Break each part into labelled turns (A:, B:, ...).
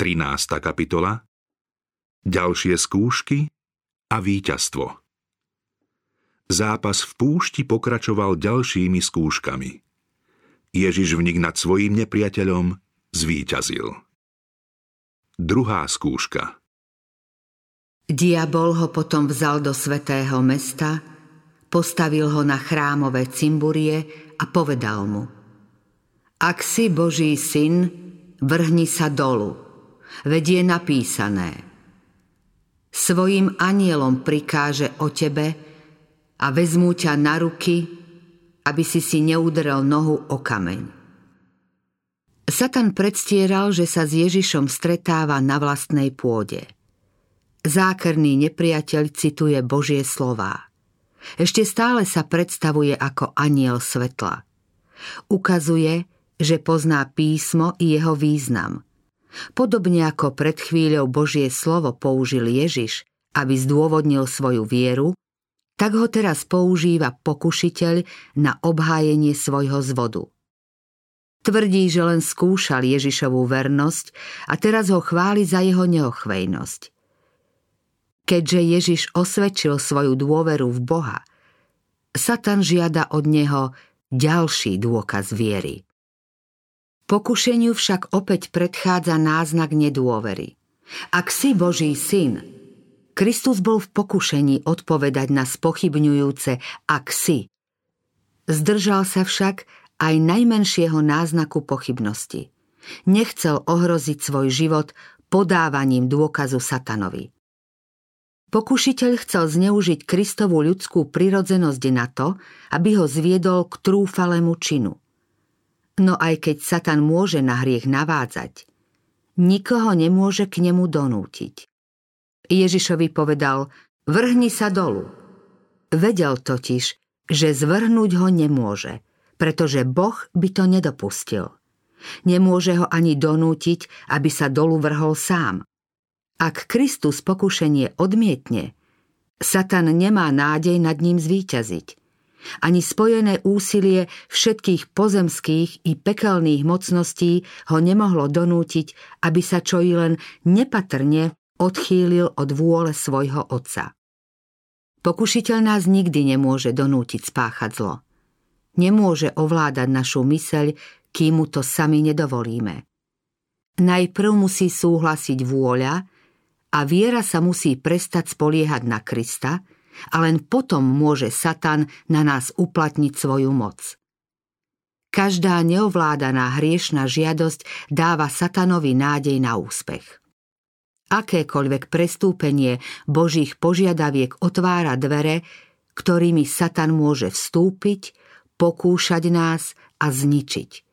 A: 13. kapitola Ďalšie skúšky a víťazstvo Zápas v púšti pokračoval ďalšími skúškami. Ježiš v nich nad svojím nepriateľom zvíťazil. Druhá skúška
B: Diabol ho potom vzal do svetého mesta, postavil ho na chrámové cimburie a povedal mu Ak si Boží syn, vrhni sa dolu, veď je napísané. Svojim anielom prikáže o tebe a vezmú ťa na ruky, aby si si neudrel nohu o kameň. Satan predstieral, že sa s Ježišom stretáva na vlastnej pôde. Zákerný nepriateľ cituje Božie slová. Ešte stále sa predstavuje ako aniel svetla. Ukazuje, že pozná písmo i jeho význam. Podobne ako pred chvíľou Božie slovo použil Ježiš, aby zdôvodnil svoju vieru, tak ho teraz používa pokušiteľ na obhájenie svojho zvodu. Tvrdí, že len skúšal Ježišovú vernosť a teraz ho chváli za jeho neochvejnosť. Keďže Ježiš osvedčil svoju dôveru v Boha, Satan žiada od neho ďalší dôkaz viery. Pokušeniu však opäť predchádza náznak nedôvery. Ak si Boží syn, Kristus bol v pokušení odpovedať na spochybňujúce ak si. Zdržal sa však aj najmenšieho náznaku pochybnosti. Nechcel ohroziť svoj život podávaním dôkazu satanovi. Pokušiteľ chcel zneužiť Kristovú ľudskú prirodzenosť na to, aby ho zviedol k trúfalému činu – No aj keď Satan môže na hriech navádzať, nikoho nemôže k nemu donútiť. Ježišovi povedal, vrhni sa dolu. Vedel totiž, že zvrhnúť ho nemôže, pretože Boh by to nedopustil. Nemôže ho ani donútiť, aby sa dolu vrhol sám. Ak Kristus pokušenie odmietne, Satan nemá nádej nad ním zvíťaziť. Ani spojené úsilie všetkých pozemských i pekelných mocností ho nemohlo donútiť, aby sa čo i len nepatrne odchýlil od vôle svojho otca. Pokušiteľ nás nikdy nemôže donútiť spáchať zlo. Nemôže ovládať našu myseľ, kým mu to sami nedovolíme. Najprv musí súhlasiť vôľa a viera sa musí prestať spoliehať na Krista, a len potom môže Satan na nás uplatniť svoju moc. Každá neovládaná hriešna žiadosť dáva satanovi nádej na úspech. Akékoľvek prestúpenie Božích požiadaviek otvára dvere, ktorými Satan môže vstúpiť, pokúšať nás a zničiť.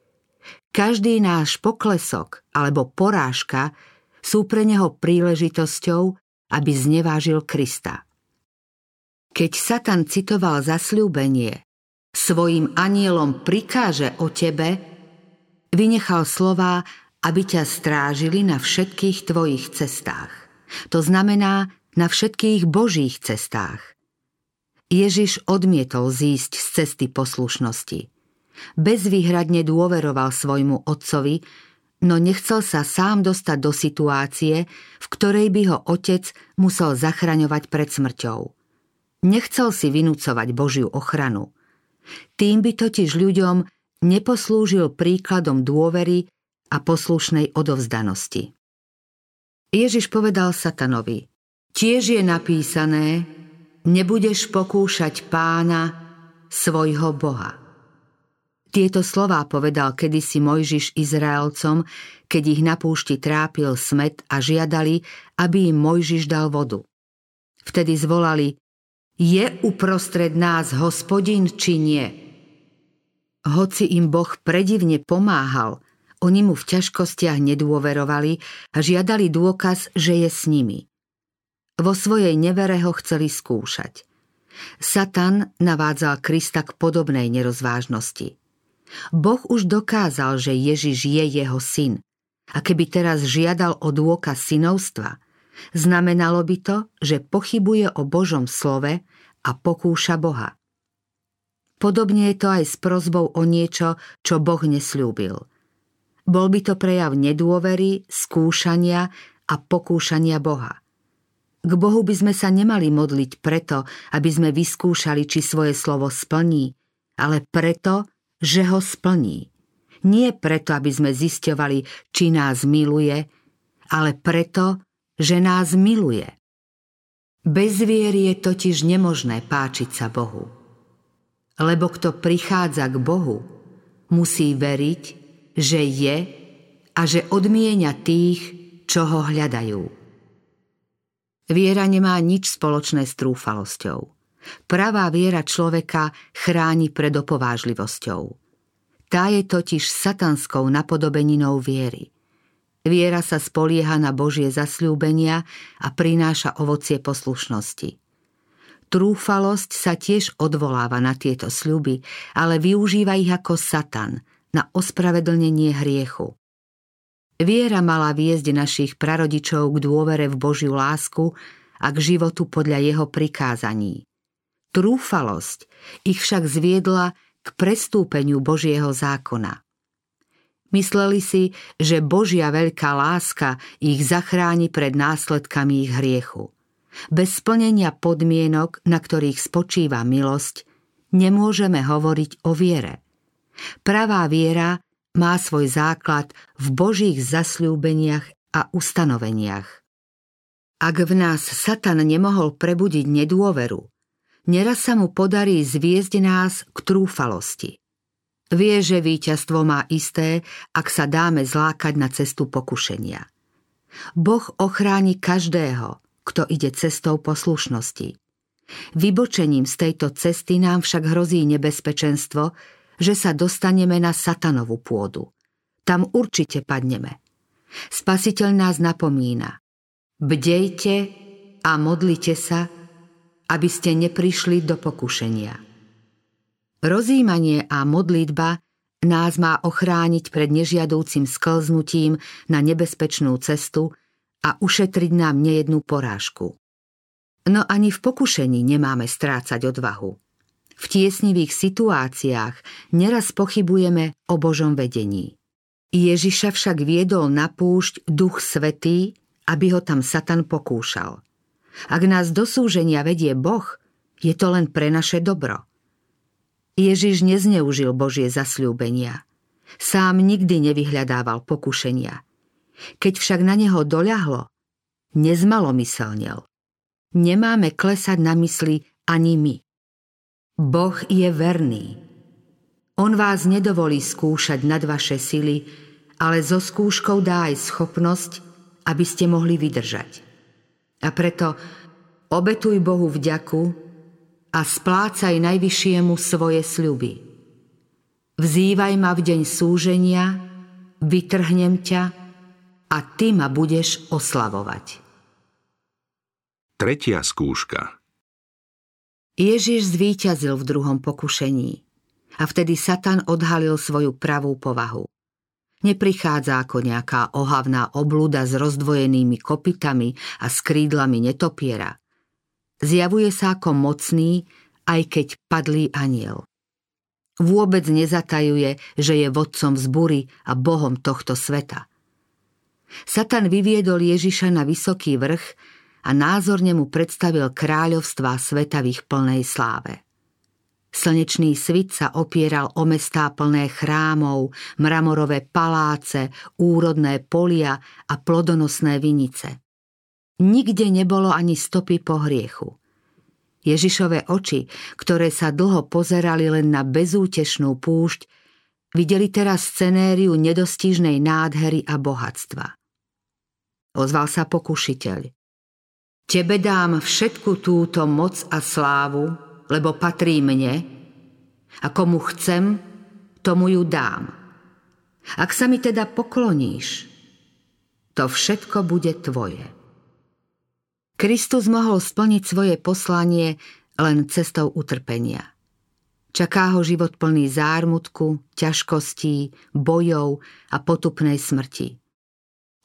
B: Každý náš poklesok alebo porážka sú pre neho príležitosťou, aby znevážil Krista. Keď Satan citoval zasľúbenie, svojim anielom prikáže o tebe, vynechal slová, aby ťa strážili na všetkých tvojich cestách. To znamená na všetkých božích cestách. Ježiš odmietol zísť z cesty poslušnosti. Bezvýhradne dôveroval svojmu otcovi, no nechcel sa sám dostať do situácie, v ktorej by ho otec musel zachraňovať pred smrťou. Nechcel si vynúcovať Božiu ochranu. Tým by totiž ľuďom neposlúžil príkladom dôvery a poslušnej odovzdanosti. Ježiš povedal satanovi, tiež je napísané, nebudeš pokúšať pána, svojho Boha. Tieto slová povedal kedysi Mojžiš Izraelcom, keď ich na púšti trápil smet a žiadali, aby im Mojžiš dal vodu. Vtedy zvolali, je uprostred nás hospodin či nie? Hoci im Boh predivne pomáhal, oni mu v ťažkostiach nedôverovali a žiadali dôkaz, že je s nimi. Vo svojej nevere ho chceli skúšať. Satan navádzal Krista k podobnej nerozvážnosti. Boh už dokázal, že Ježiš je jeho syn. A keby teraz žiadal o dôkaz synovstva – Znamenalo by to, že pochybuje o Božom slove a pokúša Boha. Podobne je to aj s prozbou o niečo, čo Boh nesľúbil. Bol by to prejav nedôvery, skúšania a pokúšania Boha. K Bohu by sme sa nemali modliť preto, aby sme vyskúšali, či svoje slovo splní, ale preto, že ho splní. Nie preto, aby sme zisťovali, či nás miluje, ale preto, že nás miluje. Bez viery je totiž nemožné páčiť sa Bohu. Lebo kto prichádza k Bohu, musí veriť, že je a že odmienia tých, čo ho hľadajú. Viera nemá nič spoločné s trúfalosťou. Pravá viera človeka chráni pred opovážlivosťou. Tá je totiž satanskou napodobeninou viery. Viera sa spolieha na Božie zasľúbenia a prináša ovocie poslušnosti. Trúfalosť sa tiež odvoláva na tieto sľuby, ale využíva ich ako satan na ospravedlnenie hriechu. Viera mala viesť našich prarodičov k dôvere v Božiu lásku a k životu podľa jeho prikázaní. Trúfalosť ich však zviedla k prestúpeniu Božieho zákona. Mysleli si, že Božia veľká láska ich zachráni pred následkami ich hriechu. Bez splnenia podmienok, na ktorých spočíva milosť, nemôžeme hovoriť o viere. Pravá viera má svoj základ v Božích zasľúbeniach a ustanoveniach. Ak v nás Satan nemohol prebudiť nedôveru, neraz sa mu podarí zviezť nás k trúfalosti. Vie, že víťazstvo má isté, ak sa dáme zlákať na cestu pokušenia. Boh ochráni každého, kto ide cestou poslušnosti. Vybočením z tejto cesty nám však hrozí nebezpečenstvo, že sa dostaneme na satanovú pôdu. Tam určite padneme. Spasiteľ nás napomína. Bdejte a modlite sa, aby ste neprišli do pokušenia. Rozímanie a modlitba nás má ochrániť pred nežiadúcim sklznutím na nebezpečnú cestu a ušetriť nám nejednú porážku. No ani v pokušení nemáme strácať odvahu. V tiesnivých situáciách neraz pochybujeme o Božom vedení. Ježiša však viedol na púšť Duch Svetý, aby ho tam Satan pokúšal. Ak nás do súženia vedie Boh, je to len pre naše dobro. Ježiš nezneužil Božie zasľúbenia. Sám nikdy nevyhľadával pokušenia. Keď však na neho doľahlo, nezmalomyselnel. Nemáme klesať na mysli ani my. Boh je verný. On vás nedovolí skúšať nad vaše sily, ale so skúškou dá aj schopnosť, aby ste mohli vydržať. A preto obetuj Bohu vďaku, a splácaj najvyššiemu svoje sľuby. Vzývaj ma v deň súženia, vytrhnem ťa a ty ma budeš oslavovať.
A: Tretia skúška
B: Ježiš zvíťazil v druhom pokušení a vtedy Satan odhalil svoju pravú povahu. Neprichádza ako nejaká ohavná oblúda s rozdvojenými kopitami a skrídlami netopiera – Zjavuje sa ako mocný, aj keď padlý aniel. Vôbec nezatajuje, že je vodcom vzbury a bohom tohto sveta. Satan vyviedol Ježiša na vysoký vrch a názorne mu predstavil kráľovstvá sveta v ich plnej sláve. Slnečný svit sa opieral o mestá plné chrámov, mramorové paláce, úrodné polia a plodonosné vinice. Nikde nebolo ani stopy po hriechu. Ježišové oči, ktoré sa dlho pozerali len na bezútešnú púšť, videli teraz scenériu nedostižnej nádhery a bohatstva. Ozval sa pokušiteľ. Tebe dám všetku túto moc a slávu, lebo patrí mne, a komu chcem, tomu ju dám. Ak sa mi teda pokloníš, to všetko bude tvoje. Kristus mohol splniť svoje poslanie len cestou utrpenia. Čaká ho život plný zármutku, ťažkostí, bojov a potupnej smrti.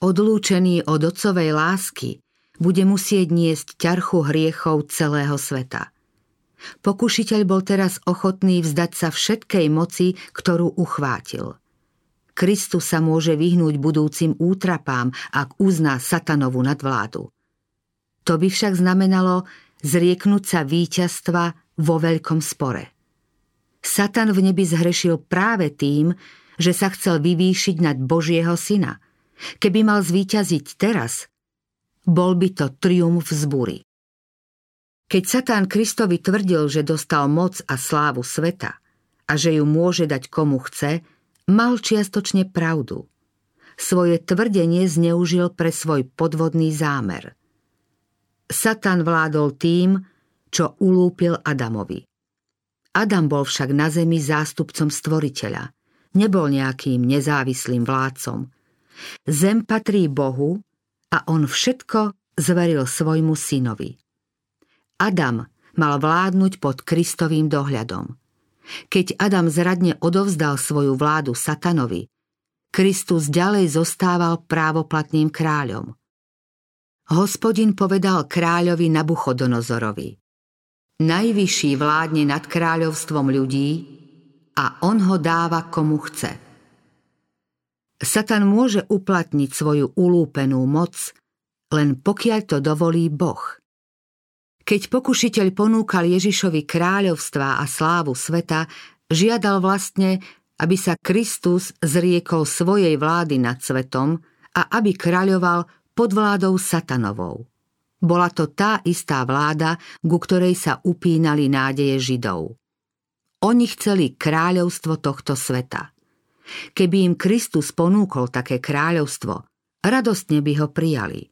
B: Odlúčený od otcovej lásky bude musieť niesť ťarchu hriechov celého sveta. Pokušiteľ bol teraz ochotný vzdať sa všetkej moci, ktorú uchvátil. Kristus sa môže vyhnúť budúcim útrapám, ak uzná satanovú nadvládu. To by však znamenalo zrieknúť sa víťazstva vo veľkom spore. Satan v nebi zhrešil práve tým, že sa chcel vyvýšiť nad Božieho syna. Keby mal zvíťaziť teraz, bol by to triumf z bury. Keď Satán Kristovi tvrdil, že dostal moc a slávu sveta a že ju môže dať komu chce, mal čiastočne pravdu. Svoje tvrdenie zneužil pre svoj podvodný zámer. Satan vládol tým, čo ulúpil Adamovi. Adam bol však na zemi zástupcom stvoriteľa. Nebol nejakým nezávislým vládcom. Zem patrí Bohu a on všetko zveril svojmu synovi. Adam mal vládnuť pod Kristovým dohľadom. Keď Adam zradne odovzdal svoju vládu satanovi, Kristus ďalej zostával právoplatným kráľom. Hospodin povedal kráľovi Nabuchodonozorovi. Najvyšší vládne nad kráľovstvom ľudí a on ho dáva komu chce. Satan môže uplatniť svoju ulúpenú moc, len pokiaľ to dovolí Boh. Keď pokušiteľ ponúkal Ježišovi kráľovstva a slávu sveta, žiadal vlastne, aby sa Kristus zriekol svojej vlády nad svetom a aby kráľoval pod vládou satanovou. Bola to tá istá vláda, ku ktorej sa upínali nádeje Židov. Oni chceli kráľovstvo tohto sveta. Keby im Kristus ponúkol také kráľovstvo, radostne by ho prijali.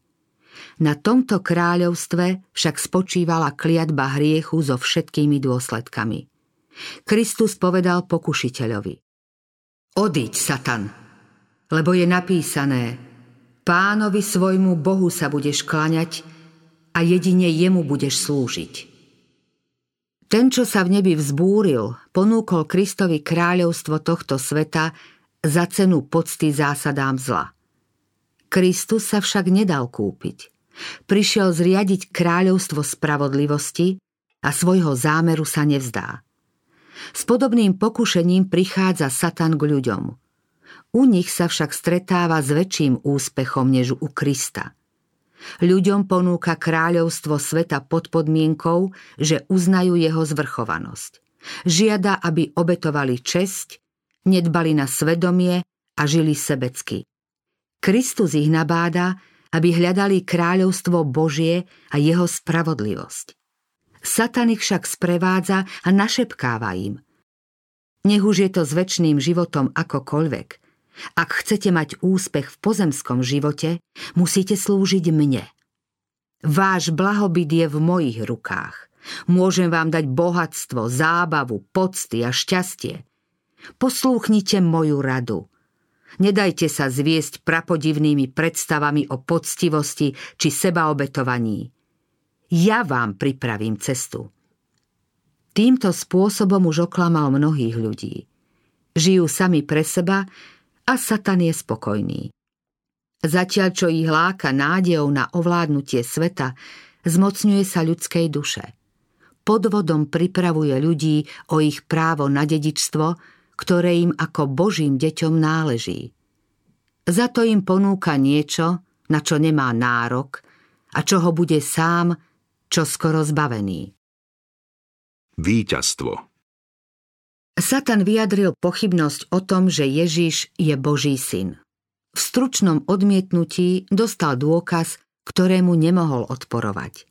B: Na tomto kráľovstve však spočívala kliatba hriechu so všetkými dôsledkami. Kristus povedal pokušiteľovi. Odiď, Satan, lebo je napísané – Pánovi svojmu Bohu sa budeš klaňať a jedine jemu budeš slúžiť. Ten, čo sa v nebi vzbúril, ponúkol Kristovi kráľovstvo tohto sveta za cenu pocty zásadám zla. Kristus sa však nedal kúpiť. Prišiel zriadiť kráľovstvo spravodlivosti a svojho zámeru sa nevzdá. S podobným pokušením prichádza Satan k ľuďom – u nich sa však stretáva s väčším úspechom než u Krista. Ľuďom ponúka kráľovstvo sveta pod podmienkou, že uznajú jeho zvrchovanosť. Žiada, aby obetovali česť, nedbali na svedomie a žili sebecky. Kristus ich nabáda, aby hľadali kráľovstvo Božie a jeho spravodlivosť. Satan ich však sprevádza a našepkáva im. Nech už je to s väčšným životom akokoľvek – ak chcete mať úspech v pozemskom živote, musíte slúžiť mne. Váš blahobyt je v mojich rukách. Môžem vám dať bohatstvo, zábavu, pocty a šťastie. Poslúchnite moju radu. Nedajte sa zviesť prapodivnými predstavami o poctivosti či sebaobetovaní. Ja vám pripravím cestu. Týmto spôsobom už oklamal mnohých ľudí. Žijú sami pre seba a Satan je spokojný. Zatiaľ, čo ich láka nádejou na ovládnutie sveta, zmocňuje sa ľudskej duše. Podvodom pripravuje ľudí o ich právo na dedičstvo, ktoré im ako Božím deťom náleží. Za to im ponúka niečo, na čo nemá nárok a čo ho bude sám čo skoro zbavený.
A: Výťazstvo
B: Satan vyjadril pochybnosť o tom, že Ježiš je Boží syn. V stručnom odmietnutí dostal dôkaz, ktorému nemohol odporovať.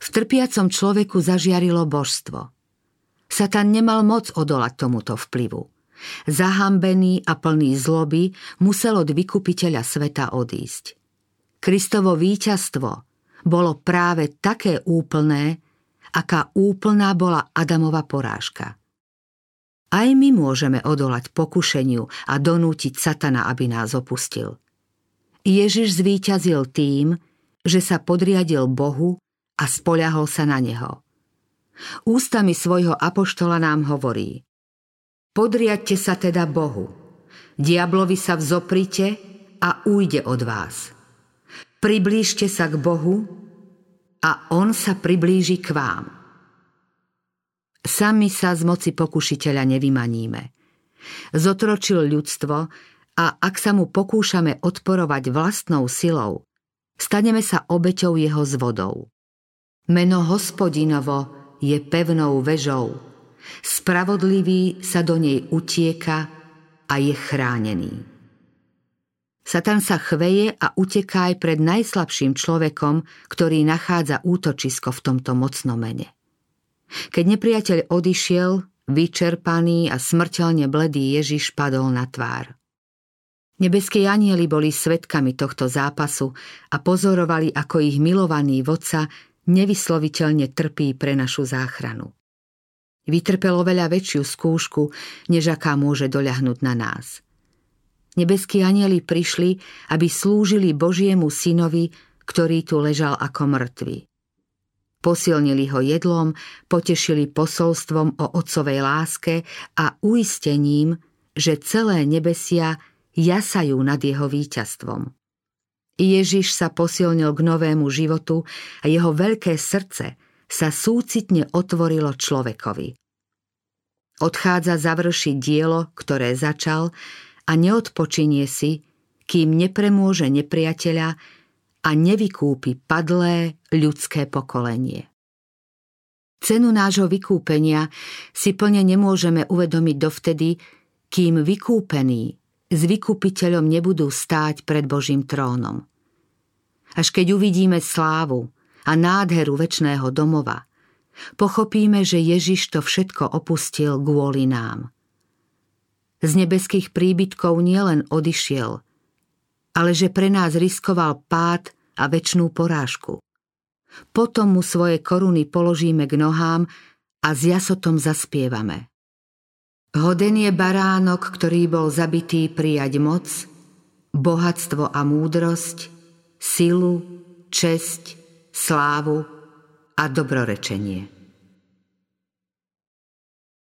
B: V trpiacom človeku zažiarilo božstvo. Satan nemal moc odolať tomuto vplyvu. Zahambený a plný zloby musel od vykupiteľa sveta odísť. Kristovo víťazstvo bolo práve také úplné, aká úplná bola Adamova porážka – aj my môžeme odolať pokušeniu a donútiť satana, aby nás opustil. Ježiš zvíťazil tým, že sa podriadil Bohu a spoľahol sa na Neho. Ústami svojho apoštola nám hovorí Podriadte sa teda Bohu, diablovi sa vzoprite a ujde od vás. Priblížte sa k Bohu a On sa priblíži k vám. Sami sa z moci pokušiteľa nevymaníme. Zotročil ľudstvo a ak sa mu pokúšame odporovať vlastnou silou, staneme sa obeťou jeho zvodov. Meno hospodinovo je pevnou vežou. Spravodlivý sa do nej utieka a je chránený. Satan sa chveje a uteká aj pred najslabším človekom, ktorý nachádza útočisko v tomto mocnom mene. Keď nepriateľ odišiel, vyčerpaný a smrteľne bledý Ježiš padol na tvár. Nebeskí anieli boli svetkami tohto zápasu a pozorovali, ako ich milovaný vodca nevysloviteľne trpí pre našu záchranu. Vytrpelo veľa väčšiu skúšku, než aká môže doľahnuť na nás. Nebeskí anieli prišli, aby slúžili Božiemu synovi, ktorý tu ležal ako mŕtvy. Posilnili ho jedlom, potešili posolstvom o otcovej láske a uistením, že celé nebesia jasajú nad jeho víťazstvom. Ježiš sa posilnil k novému životu a jeho veľké srdce sa súcitne otvorilo človekovi. Odchádza završiť dielo, ktoré začal a neodpočinie si, kým nepremôže nepriateľa a nevykúpi padlé ľudské pokolenie. Cenu nášho vykúpenia si plne nemôžeme uvedomiť dovtedy, kým vykúpení s vykupiteľom nebudú stáť pred Božím trónom. Až keď uvidíme slávu a nádheru väčšného domova, pochopíme, že Ježiš to všetko opustil kvôli nám. Z nebeských príbytkov nielen odišiel, ale že pre nás riskoval pád a väčšnú porážku. Potom mu svoje koruny položíme k nohám a s jasotom zaspievame – Hoden je baránok, ktorý bol zabitý prijať moc, bohatstvo a múdrosť, silu, česť, slávu a dobrorečenie.